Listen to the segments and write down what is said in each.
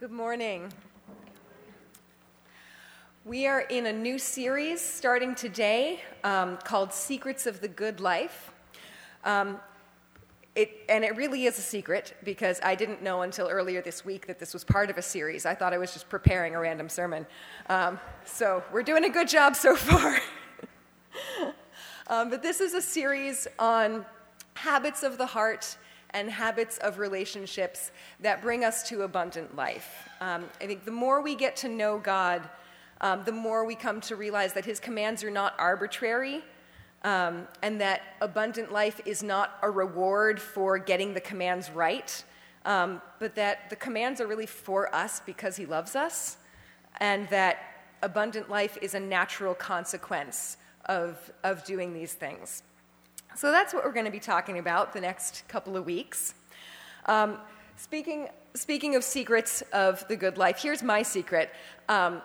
Good morning. We are in a new series starting today um, called Secrets of the Good Life. Um, it, and it really is a secret because I didn't know until earlier this week that this was part of a series. I thought I was just preparing a random sermon. Um, so we're doing a good job so far. Um, but this is a series on habits of the heart and habits of relationships that bring us to abundant life. Um, I think the more we get to know God, um, the more we come to realize that His commands are not arbitrary. Um, and that abundant life is not a reward for getting the commands right, um, but that the commands are really for us because He loves us, and that abundant life is a natural consequence of, of doing these things. So that's what we're going to be talking about the next couple of weeks. Um, speaking, speaking of secrets of the good life, here's my secret. Um,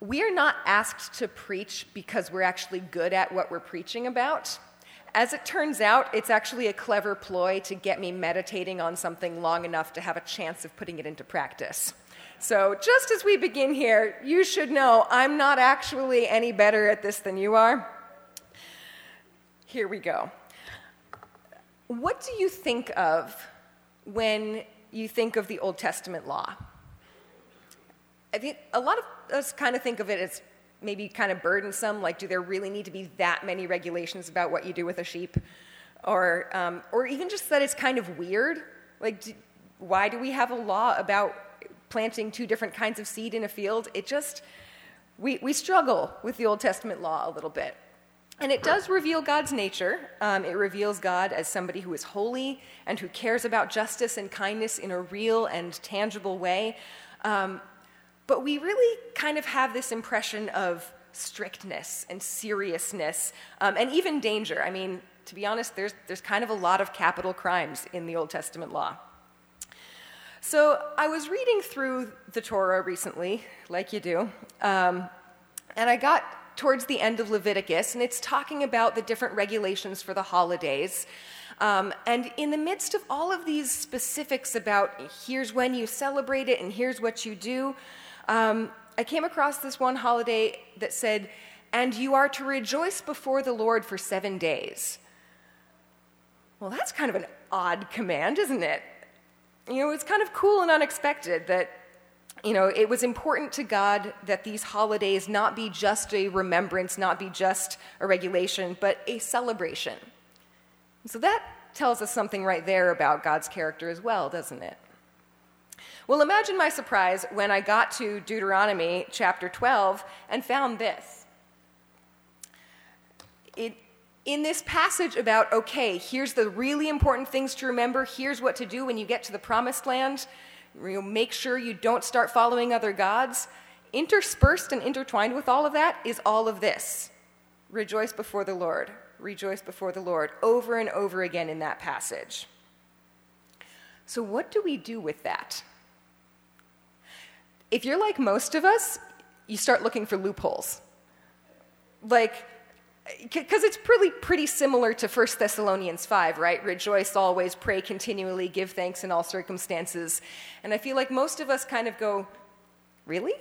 we are not asked to preach because we're actually good at what we're preaching about. As it turns out, it's actually a clever ploy to get me meditating on something long enough to have a chance of putting it into practice. So, just as we begin here, you should know I'm not actually any better at this than you are. Here we go. What do you think of when you think of the Old Testament law? I think a lot of us kind of think of it as maybe kind of burdensome. Like, do there really need to be that many regulations about what you do with a sheep? Or, um, or even just that it's kind of weird. Like, do, why do we have a law about planting two different kinds of seed in a field? It just, we, we struggle with the Old Testament law a little bit. And it does reveal God's nature. Um, it reveals God as somebody who is holy and who cares about justice and kindness in a real and tangible way. Um, but we really kind of have this impression of strictness and seriousness um, and even danger. I mean, to be honest, there's, there's kind of a lot of capital crimes in the Old Testament law. So I was reading through the Torah recently, like you do, um, and I got towards the end of Leviticus, and it's talking about the different regulations for the holidays. Um, and in the midst of all of these specifics about here's when you celebrate it and here's what you do, um, I came across this one holiday that said, and you are to rejoice before the Lord for seven days. Well, that's kind of an odd command, isn't it? You know, it's kind of cool and unexpected that you know, it was important to God that these holidays not be just a remembrance, not be just a regulation, but a celebration. So that tells us something right there about God's character as well, doesn't it? Well, imagine my surprise when I got to Deuteronomy chapter 12 and found this. It, in this passage about, okay, here's the really important things to remember, here's what to do when you get to the promised land, you know, make sure you don't start following other gods. Interspersed and intertwined with all of that is all of this rejoice before the Lord, rejoice before the Lord, over and over again in that passage. So, what do we do with that? If you're like most of us, you start looking for loopholes. Like, because it's pretty pretty similar to 1 Thessalonians 5, right? Rejoice always, pray continually, give thanks in all circumstances. And I feel like most of us kind of go, really?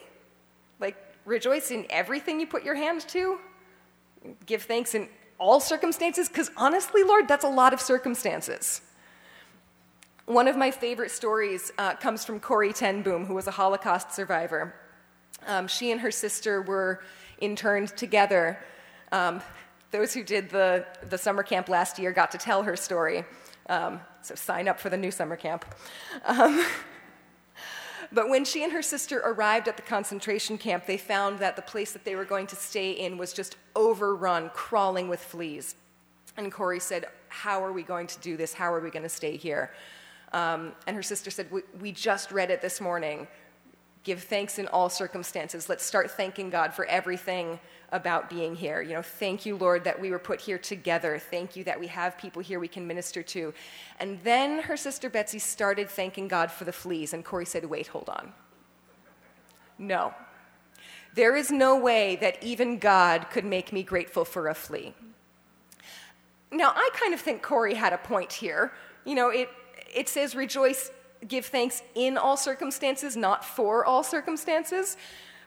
Like rejoice in everything you put your hand to? Give thanks in all circumstances because honestly, Lord, that's a lot of circumstances. One of my favorite stories uh, comes from Corrie ten Boom, who was a Holocaust survivor. Um, she and her sister were interned together um, those who did the, the summer camp last year got to tell her story. Um, so sign up for the new summer camp. Um, but when she and her sister arrived at the concentration camp, they found that the place that they were going to stay in was just overrun, crawling with fleas. And Corrie said, How are we going to do this? How are we going to stay here? Um, and her sister said, we, we just read it this morning. Give thanks in all circumstances. Let's start thanking God for everything about being here. You know, thank you, Lord, that we were put here together. Thank you that we have people here we can minister to. And then her sister Betsy started thanking God for the fleas, and Corrie said, Wait, hold on. No. There is no way that even God could make me grateful for a flea. Now, I kind of think Corrie had a point here. You know, it, it says rejoice give thanks in all circumstances, not for all circumstances.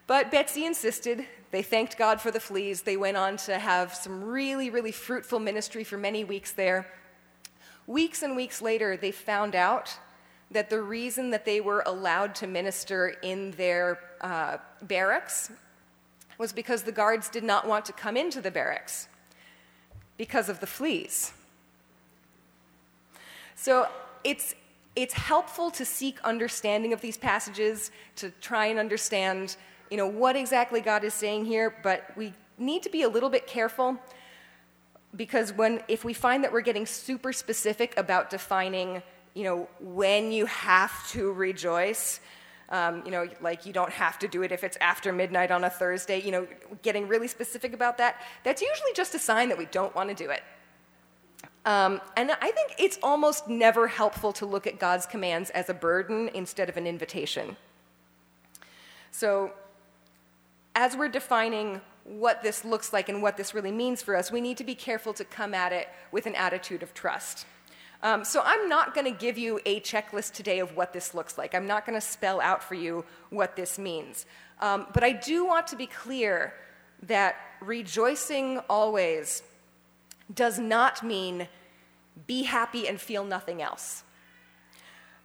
But Betsy insisted. They thanked God for the fleas. They went on to have some really, really fruitful ministry for many weeks there. Weeks and weeks later, they found out that the reason that they were allowed to minister in their uh, barracks was because the guards did not want to come into the barracks because of the fleas. So it's, it's helpful to seek understanding of these passages, to try and understand you know, what exactly God is saying here, but we need to be a little bit careful because when if we find that we're getting super specific about defining, you know, when you have to rejoice, um, you know, like you don't have to do it if it's after midnight on a Thursday, you know, getting really specific about that, that's usually just a sign that we don't want to do it. Um, and I think it's almost never helpful to look at God's commands as a burden instead of an invitation. So, as we're defining what this looks like and what this really means for us, we need to be careful to come at it with an attitude of trust. Um, so I'm not going to give you a checklist today of what this looks like. I'm not going to spell out for you what this means. Um, but I do want to be clear that rejoicing always does not mean be happy and feel nothing else.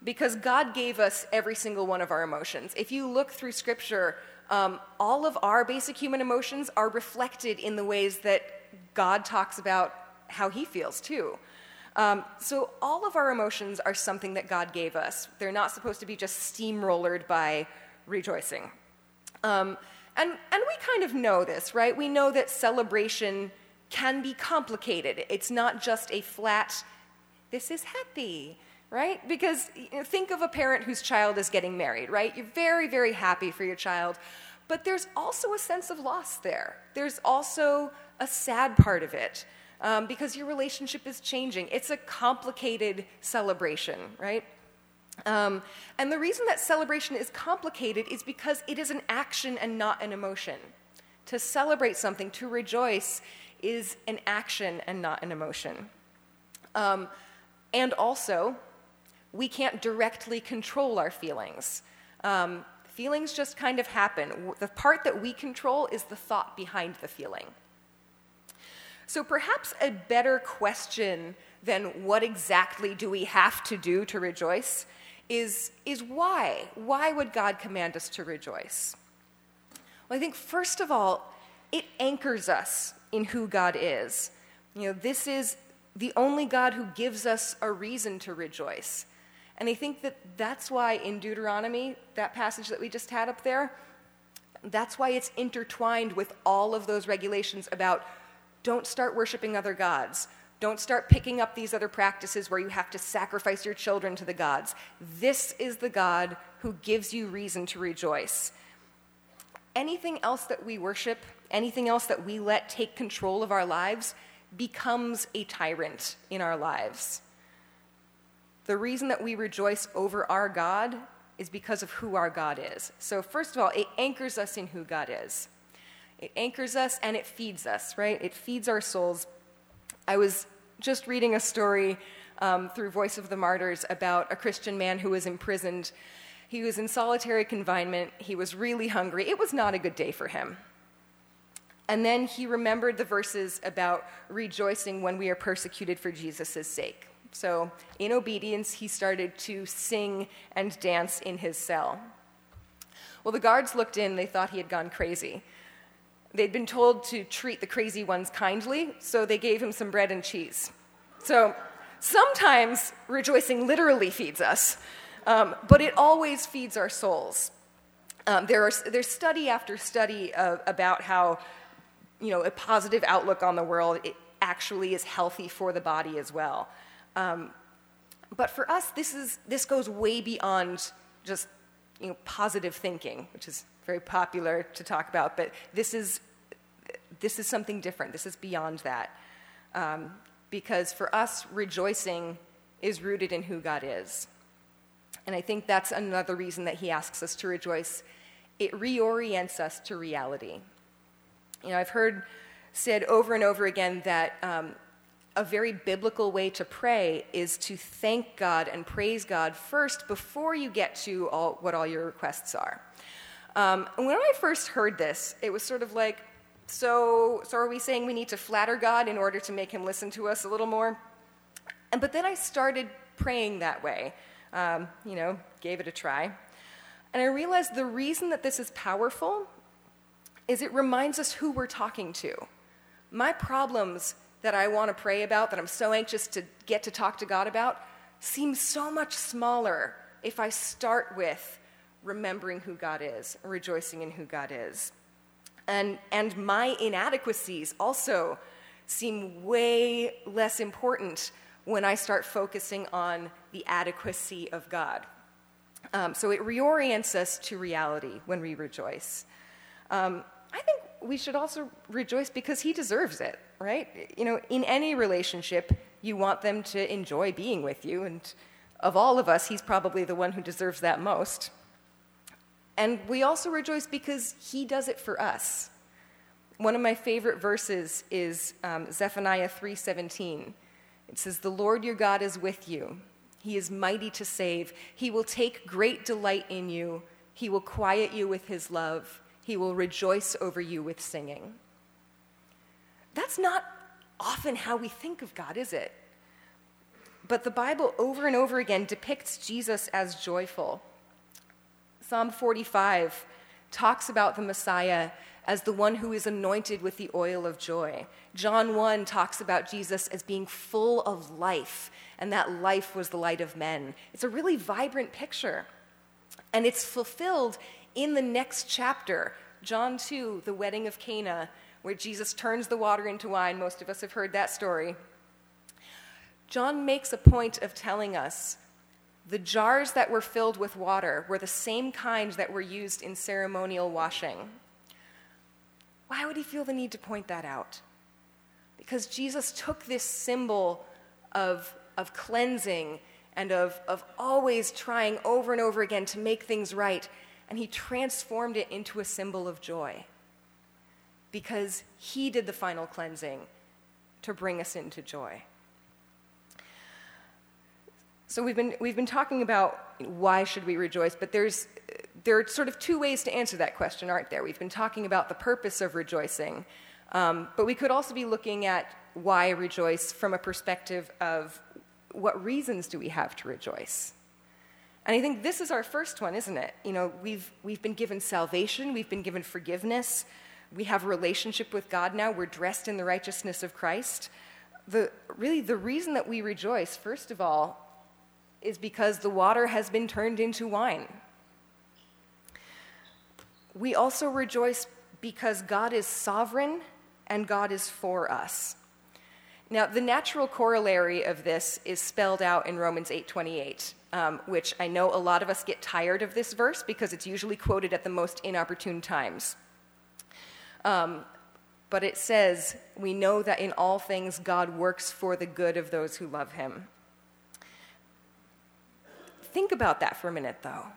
Because God gave us every single one of our emotions. If you look through Scripture, um, all of our basic human emotions are reflected in the ways that God talks about how he feels too. Um, so all of our emotions are something that God gave us. They're not supposed to be just steamrollered by rejoicing. Um, and, and we kind of know this, right? We know that celebration can be complicated. It's not just a flat, this is happy, right? Because you know, think of a parent whose child is getting married, right? You're very, very happy for your child, but there's also a sense of loss there. There's also a sad part of it um, because your relationship is changing. It's a complicated celebration, right? Um, and the reason that celebration is complicated is because it is an action and not an emotion. To celebrate something, to rejoice, is an action and not an emotion. Um, and also, we can't directly control our feelings. Um, feelings just kind of happen. The part that we control is the thought behind the feeling. So perhaps a better question than what exactly do we have to do to rejoice is, is why? Why would God command us to rejoice? Well, I think first of all, it anchors us in who God is. You know, this is the only God who gives us a reason to rejoice. And I think that that's why in Deuteronomy, that passage that we just had up there, that's why it's intertwined with all of those regulations about don't start worshiping other gods. Don't start picking up these other practices where you have to sacrifice your children to the gods. This is the God who gives you reason to rejoice. Anything else that we worship, anything else that we let take control of our lives, becomes a tyrant in our lives. The reason that we rejoice over our God is because of who our God is. So, first of all, it anchors us in who God is. It anchors us and it feeds us, right? It feeds our souls. I was just reading a story um, through Voice of the Martyrs about a Christian man who was imprisoned. He was in solitary confinement. He was really hungry. It was not a good day for him. And then he remembered the verses about rejoicing when we are persecuted for Jesus' sake. So, in obedience, he started to sing and dance in his cell. Well, the guards looked in, they thought he had gone crazy. They'd been told to treat the crazy ones kindly, so they gave him some bread and cheese. So, sometimes rejoicing literally feeds us, um, but it always feeds our souls. Um, there are, there's study after study uh, about how you know, a positive outlook on the world it actually is healthy for the body as well. Um, but for us, this, is, this goes way beyond just you know, positive thinking, which is very popular to talk about, but this is, this is something different. This is beyond that. Um, because for us, rejoicing is rooted in who God is. And I think that's another reason that he asks us to rejoice. It reorients us to reality. You know, I've heard said over and over again that um, a very biblical way to pray is to thank God and praise God first before you get to all, what all your requests are. Um, when I first heard this, it was sort of like, so, so are we saying we need to flatter God in order to make him listen to us a little more? And, but then I started praying that way, um, you know, gave it a try. And I realized the reason that this is powerful is it reminds us who we're talking to. My problems that I want to pray about, that I'm so anxious to get to talk to God about, seem so much smaller if I start with remembering who God is, rejoicing in who God is. And, and my inadequacies also seem way less important when I start focusing on the adequacy of God. Um, so it reorients us to reality when we rejoice. Um, I think we should also rejoice because He deserves it, right? You know, in any relationship, you want them to enjoy being with you, and of all of us, He's probably the one who deserves that most. And we also rejoice because He does it for us. One of my favorite verses is um, Zephaniah 3:17. It says, "The Lord your God is with you. He is mighty to save. He will take great delight in you. He will quiet you with his love. He will rejoice over you with singing." That's not often how we think of God, is it? But the Bible over and over again depicts Jesus as joyful. Psalm 45 talks about the Messiah as the one who is anointed with the oil of joy. John 1 talks about Jesus as being full of life, and that life was the light of men. It's a really vibrant picture. And it's fulfilled in the next chapter, John 2, the wedding of Cana, where Jesus turns the water into wine. Most of us have heard that story. John makes a point of telling us the jars that were filled with water were the same kind that were used in ceremonial washing. Why would he feel the need to point that out? Because Jesus took this symbol of, of cleansing and of, of always trying over and over again to make things right, and he transformed it into a symbol of joy. Because he did the final cleansing to bring us into joy. So we've been, we've been talking about why should we rejoice, but there's, there are sort of two ways to answer that question, aren't there? We've been talking about the purpose of rejoicing, um, but we could also be looking at why rejoice from a perspective of what reasons do we have to rejoice? And I think this is our first one, isn't it? You know, we've, we've been given salvation, we've been given forgiveness, we have a relationship with God now, we're dressed in the righteousness of Christ. The, really, the reason that we rejoice, first of all, is because the water has been turned into wine. We also rejoice because God is sovereign and God is for us. Now, the natural corollary of this is spelled out in Romans 8:28, um, which I know a lot of us get tired of this verse because it's usually quoted at the most inopportune times. Um, but it says, "We know that in all things God works for the good of those who love Him." Think about that for a minute, though.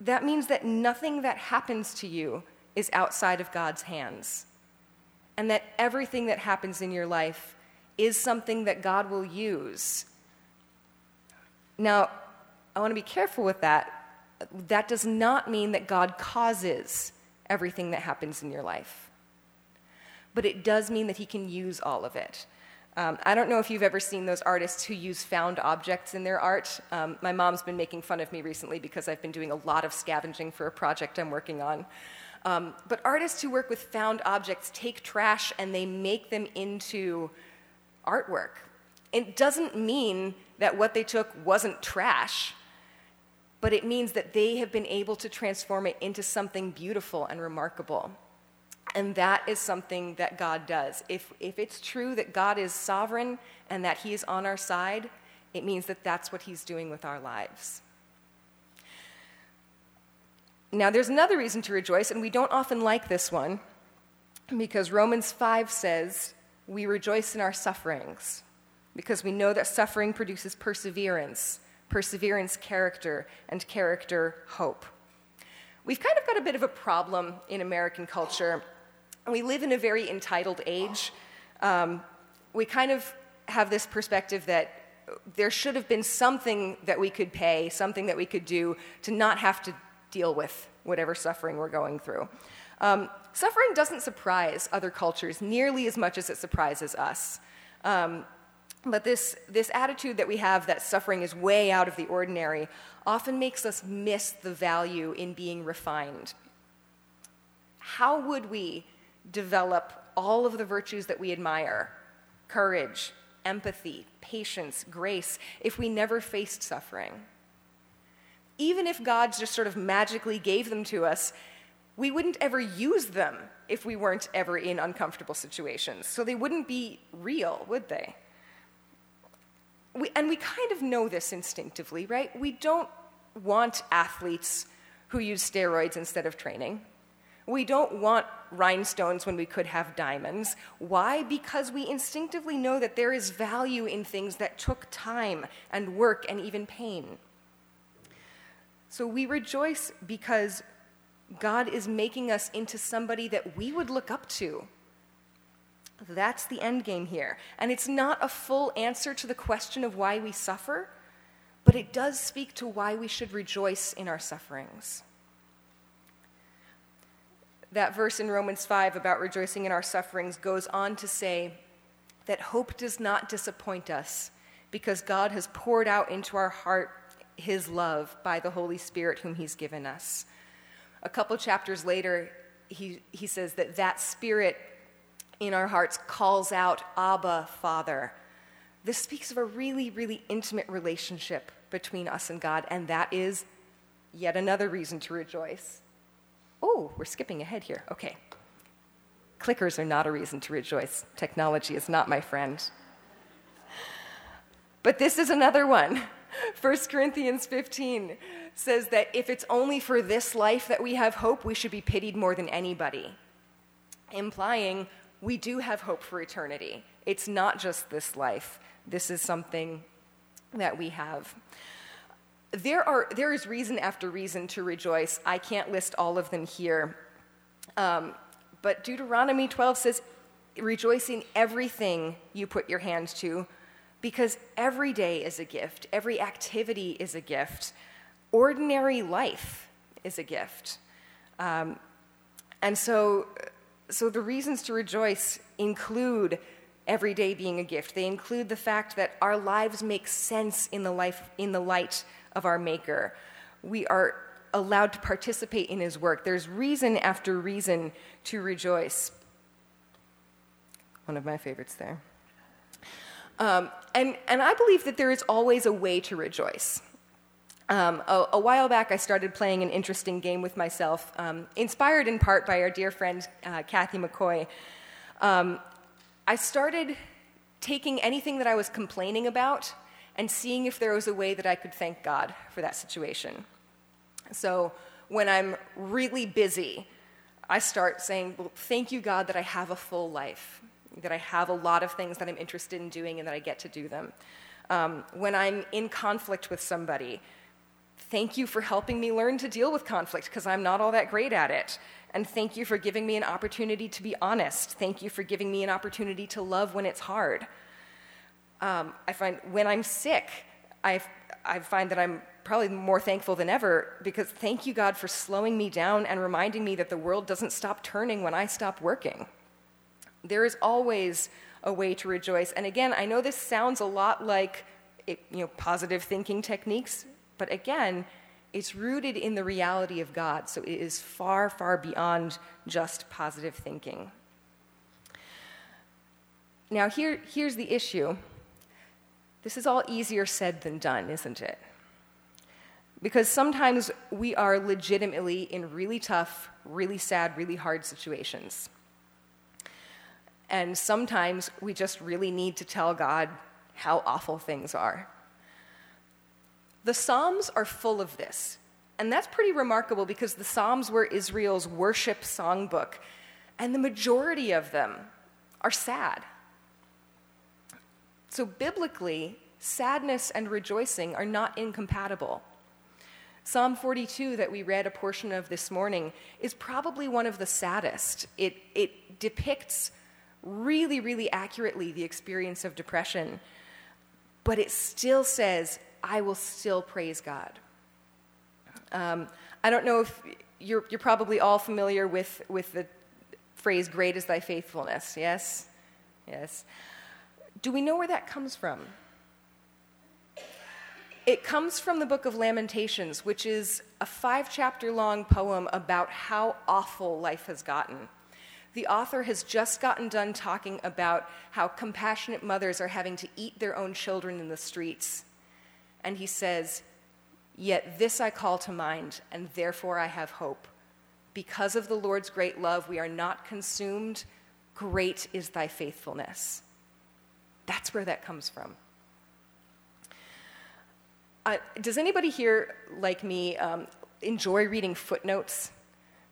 That means that nothing that happens to you is outside of God's hands, and that everything that happens in your life is something that God will use. Now, I want to be careful with that. That does not mean that God causes everything that happens in your life, but it does mean that He can use all of it. Um, I don't know if you've ever seen those artists who use found objects in their art. Um, my mom's been making fun of me recently because I've been doing a lot of scavenging for a project I'm working on. Um, but artists who work with found objects take trash and they make them into artwork. It doesn't mean that what they took wasn't trash, but it means that they have been able to transform it into something beautiful and remarkable. And that is something that God does. If, if it's true that God is sovereign and that He is on our side, it means that that's what He's doing with our lives. Now, there's another reason to rejoice, and we don't often like this one, because Romans 5 says, We rejoice in our sufferings, because we know that suffering produces perseverance, perseverance, character, and character, hope. We've kind of got a bit of a problem in American culture we live in a very entitled age. Um, we kind of have this perspective that there should have been something that we could pay, something that we could do to not have to deal with whatever suffering we're going through. Um, suffering doesn't surprise other cultures nearly as much as it surprises us. Um, but this, this attitude that we have that suffering is way out of the ordinary often makes us miss the value in being refined. How would we develop all of the virtues that we admire courage, empathy, patience, grace if we never faced suffering? Even if God just sort of magically gave them to us, we wouldn't ever use them if we weren't ever in uncomfortable situations. So they wouldn't be real, would they? We, and we kind of know this instinctively, right? We don't want athletes who use steroids instead of training. We don't want rhinestones when we could have diamonds. Why? Because we instinctively know that there is value in things that took time and work and even pain. So we rejoice because God is making us into somebody that we would look up to. That's the end game here. And it's not a full answer to the question of why we suffer, but it does speak to why we should rejoice in our sufferings. That verse in Romans 5 about rejoicing in our sufferings goes on to say that hope does not disappoint us because God has poured out into our heart his love by the Holy Spirit whom he's given us. A couple chapters later, he, he says that that spirit in our hearts calls out, Abba, Father. This speaks of a really, really intimate relationship between us and God, and that is yet another reason to rejoice. Oh, we're skipping ahead here. Okay. Clickers are not a reason to rejoice. Technology is not my friend. But this is another one. 1 Corinthians 15 says that if it's only for this life that we have hope, we should be pitied more than anybody, implying we do have hope for eternity. It's not just this life, this is something that we have. There, are, there is reason after reason to rejoice. I can't list all of them here. Um, but Deuteronomy 12 says, Rejoice in everything you put your hand to, because every day is a gift, every activity is a gift ordinary life is a gift. Um, and so, so the reasons to rejoice include every day being a gift. They include the fact that our lives make sense in the, life, in the light of our Maker. We are allowed to participate in His work. There's reason after reason to rejoice. One of my favorites there. Um, and, and I believe that there is always a way to rejoice. Um, a, a, while back, I started playing an interesting game with myself, um, inspired in part by our dear friend uh, Kathy McCoy. Um, I started taking anything that I was complaining about and seeing if there was a way that I could thank God for that situation. So when I'm really busy, I start saying, well, Thank you, God, that I have a full life, that I have a lot of things that I'm interested in doing and that I get to do them. Um, when I'm in conflict with somebody, Thank you for helping me learn to deal with conflict because I'm not all that great at it. And thank you for giving me an opportunity to be honest. Thank you for giving me an opportunity to love when it's hard. Um, I find when I'm sick, I, I find that I'm probably more thankful than ever because thank you, God, for slowing me down and reminding me that the world doesn't stop turning when I stop working. There is always a way to rejoice. And again, I know this sounds a lot like it, you know, positive thinking techniques, but again, it's rooted in the reality of God, so it is far, far beyond just positive thinking. Now, here, here's the issue this is all easier said than done, isn't it? Because sometimes we are legitimately in really tough, really sad, really hard situations. And sometimes we just really need to tell God how awful things are. The Psalms are full of this. And that's pretty remarkable because the Psalms were Israel's worship songbook, and the majority of them are sad. So, biblically, sadness and rejoicing are not incompatible. Psalm 42, that we read a portion of this morning, is probably one of the saddest. It, it depicts really, really accurately the experience of depression, but it still says, I will still praise God. Um, I don't know if you're, you're probably all familiar with, with the phrase, great is thy faithfulness, yes? Yes. Do we know where that comes from? It comes from the book of Lamentations, which is a five chapter long poem about how awful life has gotten. The author has just gotten done talking about how compassionate mothers are having to eat their own children in the streets. And he says, Yet this I call to mind, and therefore I have hope. Because of the Lord's great love, we are not consumed. Great is thy faithfulness. That's where that comes from. Uh, does anybody here, like me, um, enjoy reading footnotes?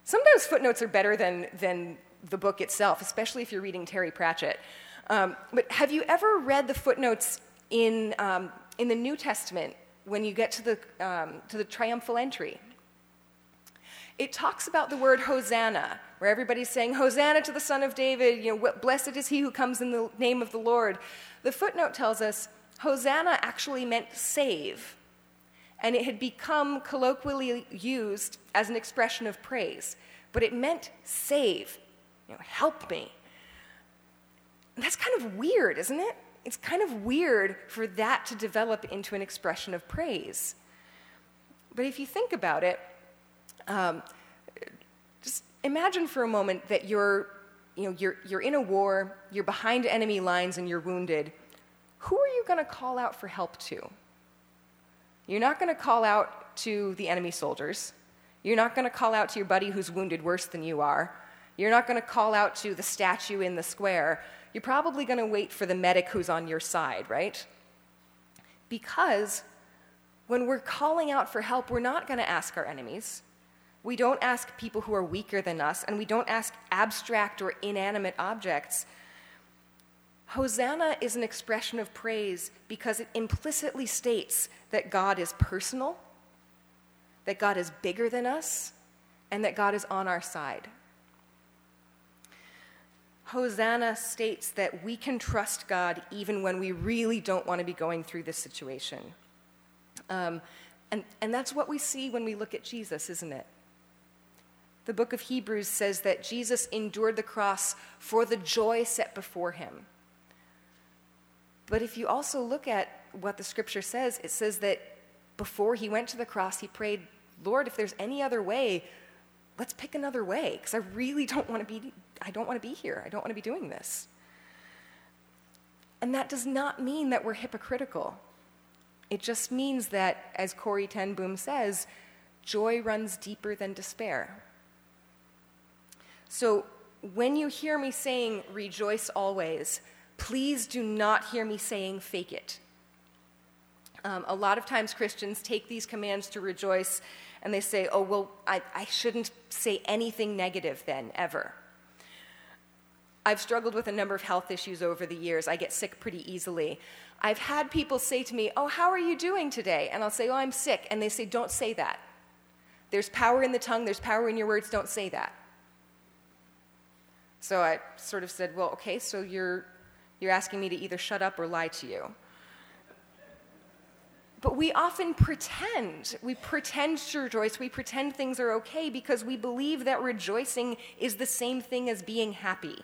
Sometimes footnotes are better than, than the book itself, especially if you're reading Terry Pratchett. Um, but have you ever read the footnotes in, um, in the New Testament when you get to the, um, to the triumphal entry? It talks about the word Hosanna, where everybody's saying, Hosanna to the Son of David, you know, blessed is he who comes in the name of the Lord. The footnote tells us Hosanna actually meant save and it had become colloquially used as an expression of praise, but it meant save, you know, help me. That's kind of weird, isn't it? It's kind of weird for that to develop into an expression of praise. But if you think about it, um, just imagine for a moment that you're, you know, you're, you're in a war, you're behind enemy lines, and you're wounded. Who are you going to call out for help to? You're not going to call out to the enemy soldiers. You're not going to call out to your buddy who's wounded worse than you are. You're not going to call out to the statue in the square. You're probably going to wait for the medic who's on your side, right? Because when we're calling out for help, we're not going to ask our enemies. We don't ask people who are weaker than us, and we don't ask abstract or inanimate objects. Hosanna is an expression of praise because it implicitly states that God is personal, that God is bigger than us, and that God is on our side. Hosanna states that we can trust God even when we really don't want to be going through this situation. Um, and, and that's what we see when we look at Jesus, isn't it? The book of Hebrews says that Jesus endured the cross for the joy set before him. But if you also look at what the scripture says, it says that before he went to the cross, he prayed, Lord, if there's any other way, let's pick another way, because I really don't want to be, I don't want to be here. I don't want to be doing this. And that does not mean that we're hypocritical. It just means that, as Corrie ten Boom says, joy runs deeper than despair. So when you hear me saying rejoice always, please do not hear me saying fake it. Um, a lot of times Christians take these commands to rejoice and they say, oh, well, I, I shouldn't say anything negative then, ever. I've struggled with a number of health issues over the years. I get sick pretty easily. I've had people say to me, Oh, how are you doing today? And I'll say, Oh, I'm sick. And they say, Don't say that. There's power in the tongue, there's power in your words, don't say that. So I sort of said, Well, okay, so you're you're asking me to either shut up or lie to you. But we often pretend. We pretend to rejoice. We pretend things are okay because we believe that rejoicing is the same thing as being happy.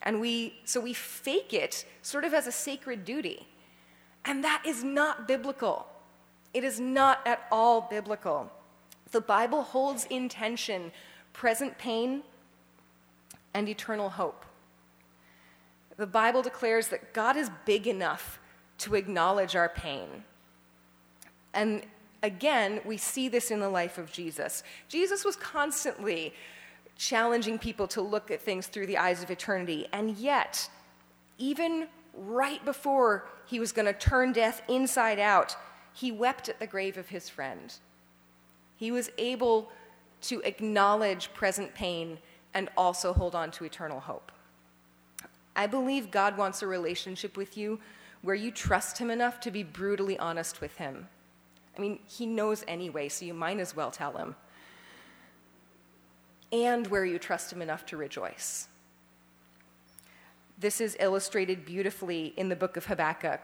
And we, so we fake it sort of as a sacred duty. And that is not biblical. It is not at all biblical. The Bible holds in tension present pain and eternal hope the Bible declares that God is big enough to acknowledge our pain. And again, we see this in the life of Jesus. Jesus was constantly challenging people to look at things through the eyes of eternity, and yet, even right before he was going to turn death inside out, he wept at the grave of his friend. He was able to acknowledge present pain and also hold on to eternal hope. I believe God wants a relationship with you where you trust Him enough to be brutally honest with Him. I mean, He knows anyway, so you might as well tell Him. And where you trust Him enough to rejoice. This is illustrated beautifully in the book of Habakkuk.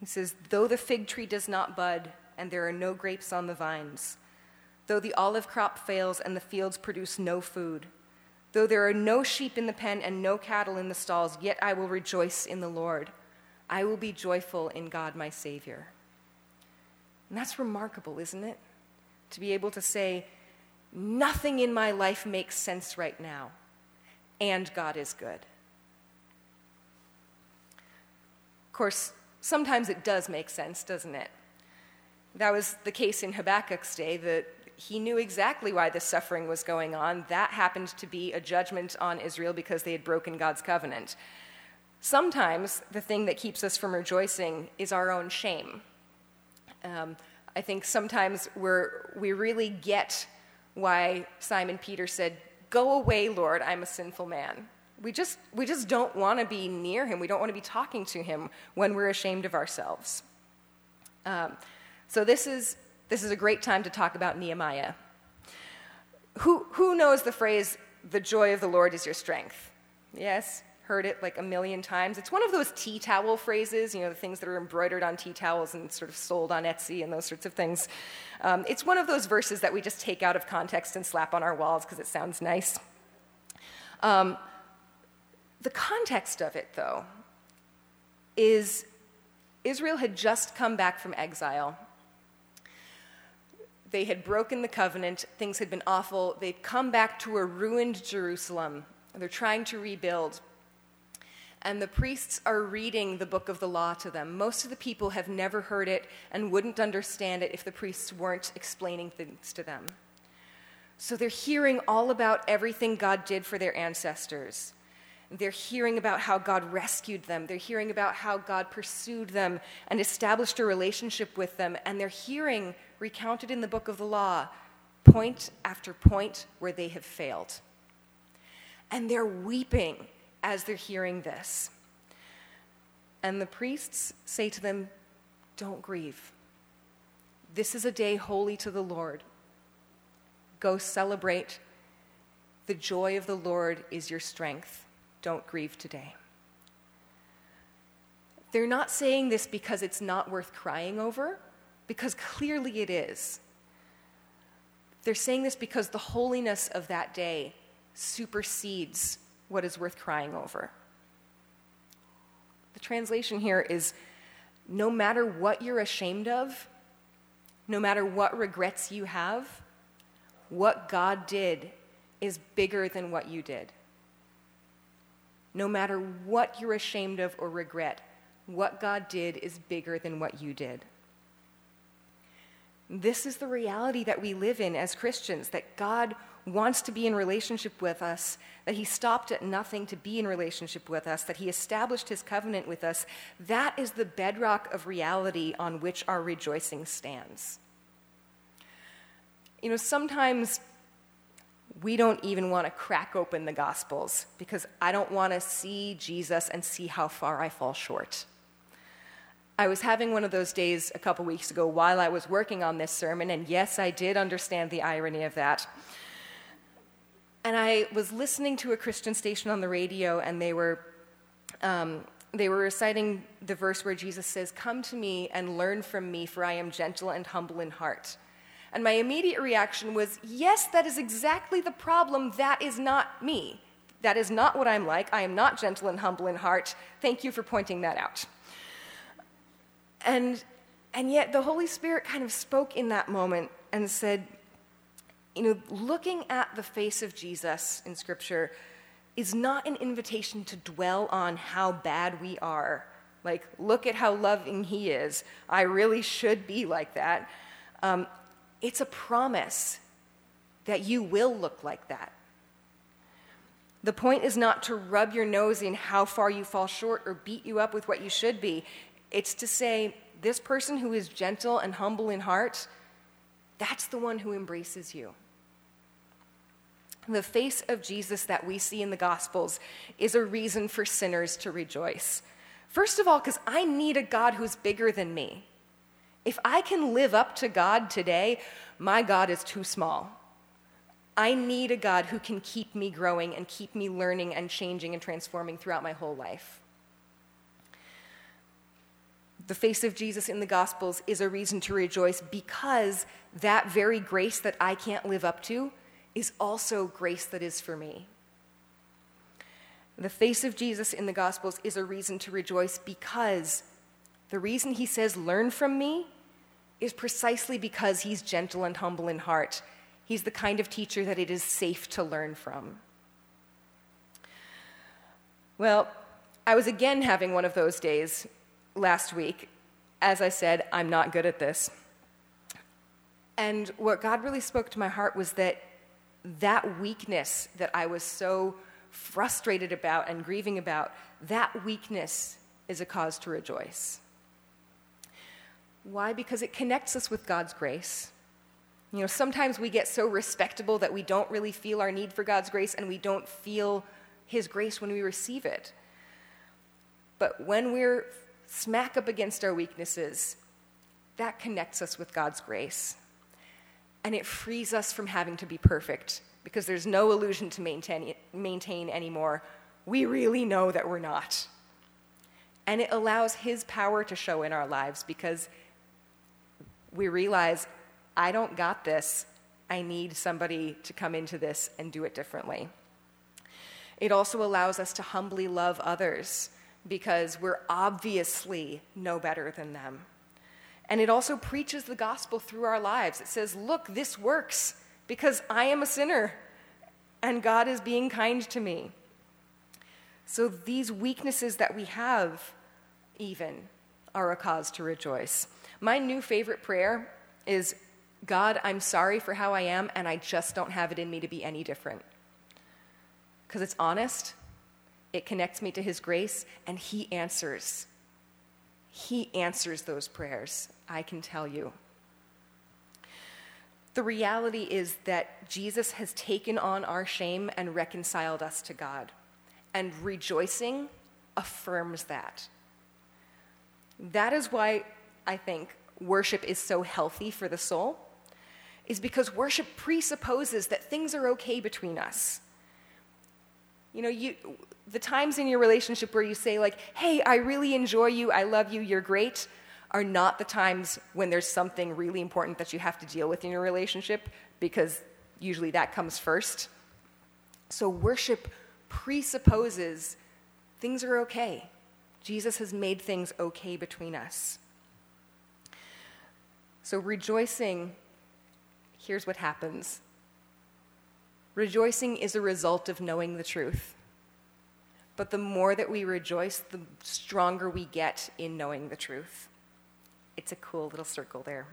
He says, Though the fig tree does not bud, and there are no grapes on the vines, though the olive crop fails and the fields produce no food, though there are no sheep in the pen and no cattle in the stalls, yet I will rejoice in the Lord. I will be joyful in God my Savior. And that's remarkable, isn't it? To be able to say, Nothing in my life makes sense right now, and God is good. Of course, sometimes it does make sense, doesn't it? That was the case in Habakkuk's day, that he knew exactly why this suffering was going on. That happened to be a judgment on Israel because they had broken God's covenant. Sometimes the thing that keeps us from rejoicing is our own shame. Um, I think sometimes we're, we really get why Simon Peter said, Go away, Lord, I'm a sinful man. We just, we just don't want to be near him. We don't want to be talking to him when we're ashamed of ourselves. Um, so, this is, this is a great time to talk about Nehemiah. Who, who knows the phrase, the joy of the Lord is your strength? Yes? Heard it like a million times. It's one of those tea towel phrases, you know, the things that are embroidered on tea towels and sort of sold on Etsy and those sorts of things. Um, it's one of those verses that we just take out of context and slap on our walls because it sounds nice. Um, the context of it, though, is Israel had just come back from exile. They had broken the covenant, things had been awful. They'd come back to a ruined Jerusalem. They're trying to rebuild and the priests are reading the book of the law to them. Most of the people have never heard it and wouldn't understand it if the priests weren't explaining things to them. So they're hearing all about everything God did for their ancestors. They're hearing about how God rescued them. They're hearing about how God pursued them and established a relationship with them. And they're hearing, recounted in the book of the law, point after point where they have failed. And they're weeping as they're hearing this. And the priests say to them, Don't grieve. This is a day holy to the Lord. Go celebrate. The joy of the Lord is your strength. Don't grieve today. They're not saying this because it's not worth crying over, because clearly it is. They're saying this because the holiness of that day supersedes what is worth crying over. The translation here is no matter what you're ashamed of, no matter what regrets you have, what God did is bigger than what you did. No matter what you're ashamed of or regret, what God did is bigger than what you did. This is the reality that we live in as Christians that God wants to be in relationship with us, that he stopped at nothing to be in relationship with us, that he established his covenant with us, that is the bedrock of reality on which our rejoicing stands. You know, sometimes we don't even want to crack open the Gospels because I don't want to see Jesus and see how far I fall short. I was having one of those days a couple weeks ago while I was working on this sermon, and yes, I did understand the irony of that. And I was listening to a Christian station on the radio, and they were, um, they were reciting the verse where Jesus says, Come to me and learn from me, for I am gentle and humble in heart. And my immediate reaction was, Yes, that is exactly the problem. That is not me. That is not what I'm like. I am not gentle and humble in heart. Thank you for pointing that out. And, and yet, the Holy Spirit kind of spoke in that moment and said, you know, looking at the face of Jesus in Scripture is not an invitation to dwell on how bad we are. Like, look at how loving he is. I really should be like that. Um, it's a promise that you will look like that. The point is not to rub your nose in how far you fall short or beat you up with what you should be. It's to say, this person who is gentle and humble in heart, that's the one who embraces you. The face of Jesus that we see in the Gospels is a reason for sinners to rejoice. First of all, because I need a God who's bigger than me. If I can live up to God today, my God is too small. I need a God who can keep me growing and keep me learning and changing and transforming throughout my whole life. The face of Jesus in the Gospels is a reason to rejoice because that very grace that I can't live up to is also grace that is for me. The face of Jesus in the Gospels is a reason to rejoice because the reason he says, Learn from me, is precisely because he's gentle and humble in heart. He's the kind of teacher that it is safe to learn from. Well, I was again having one of those days last week. As I said, I'm not good at this. And what God really spoke to my heart was that that weakness that I was so frustrated about and grieving about, that weakness is a cause to rejoice. Why? Because it connects us with God's grace. You know, sometimes we get so respectable that we don't really feel our need for God's grace and we don't feel His grace when we receive it. But when we're smack up against our weaknesses, that connects us with God's grace. And it frees us from having to be perfect because there's no illusion to maintain, maintain anymore. We really know that we're not. And it allows His power to show in our lives because we realize, I don't got this. I need somebody to come into this and do it differently. It also allows us to humbly love others because we're obviously no better than them. And it also preaches the gospel through our lives. It says, Look, this works because I am a sinner and God is being kind to me. So these weaknesses that we have, even, are a cause to rejoice. My new favorite prayer is God, I'm sorry for how I am, and I just don't have it in me to be any different. Because it's honest, it connects me to His grace, and He answers. He answers those prayers, I can tell you. The reality is that Jesus has taken on our shame and reconciled us to God. And rejoicing affirms that. That is why I think worship is so healthy for the soul, is because worship presupposes that things are okay between us. You know, you, the times in your relationship where you say, like, hey, I really enjoy you, I love you, you're great, are not the times when there's something really important that you have to deal with in your relationship, because usually that comes first. So, worship presupposes things are okay. Jesus has made things okay between us. So, rejoicing, here's what happens rejoicing is a result of knowing the truth. But the more that we rejoice, the stronger we get in knowing the truth. It's a cool little circle there.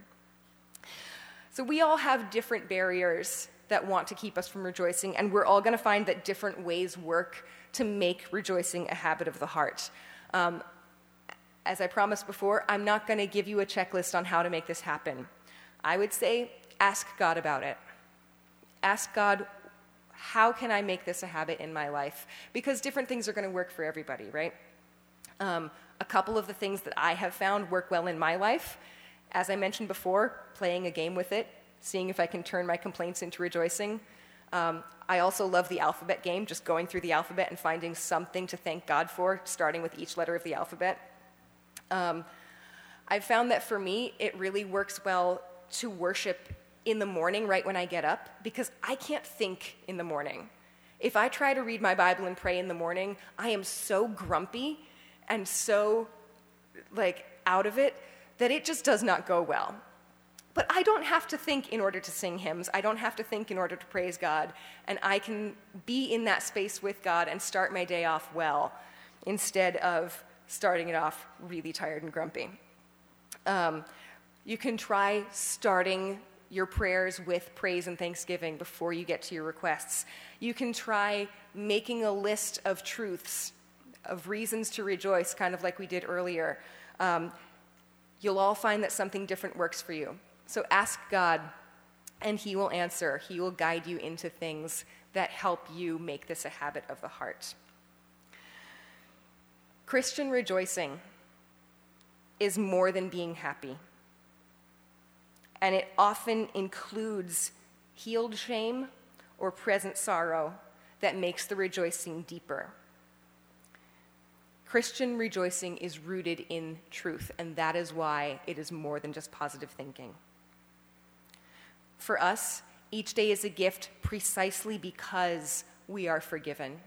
So, we all have different barriers that want to keep us from rejoicing, and we're all going to find that different ways work to make rejoicing a habit of the heart. Um, as I promised before, I'm not going to give you a checklist on how to make this happen. I would say ask God about it. Ask God, how can I make this a habit in my life? Because different things are going to work for everybody, right? Um, a couple of the things that I have found work well in my life, as I mentioned before, playing a game with it, seeing if I can turn my complaints into rejoicing. Um, I also love the alphabet game, just going through the alphabet and finding something to thank God for, starting with each letter of the alphabet. Um, I've found that for me, it really works well to worship in the morning right when I get up because I can't think in the morning. If I try to read my Bible and pray in the morning, I am so grumpy and so like out of it that it just does not go well. But I don't have to think in order to sing hymns. I don't have to think in order to praise God. And I can be in that space with God and start my day off well instead of starting it off really tired and grumpy. Um, you can try starting your prayers with praise and thanksgiving before you get to your requests. You can try making a list of truths, of reasons to rejoice, kind of like we did earlier. Um, you'll all find that something different works for you. So ask God, and He will answer. He will guide you into things that help you make this a habit of the heart. Christian rejoicing is more than being happy. And it often includes healed shame or present sorrow that makes the rejoicing deeper. Christian rejoicing is rooted in truth, and that is why it is more than just positive thinking. For us, each day is a gift precisely because we are forgiven.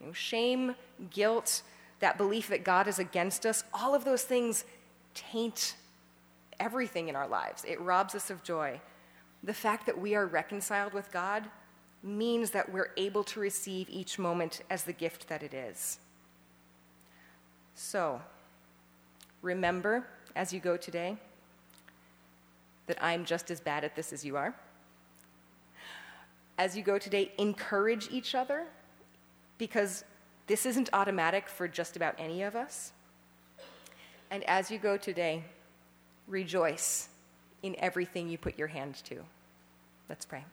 You know, shame, guilt, that belief that God is against us, all of those things taint everything in our lives. It robs us of joy. The fact that we are reconciled with God means that we're able to receive each moment as the gift that it is. So, remember as you go today that I'm just as bad at this as you are. As you go today, encourage each other because this isn't automatic for just about any of us. And as you go today, rejoice in everything you put your hand to. Let's pray.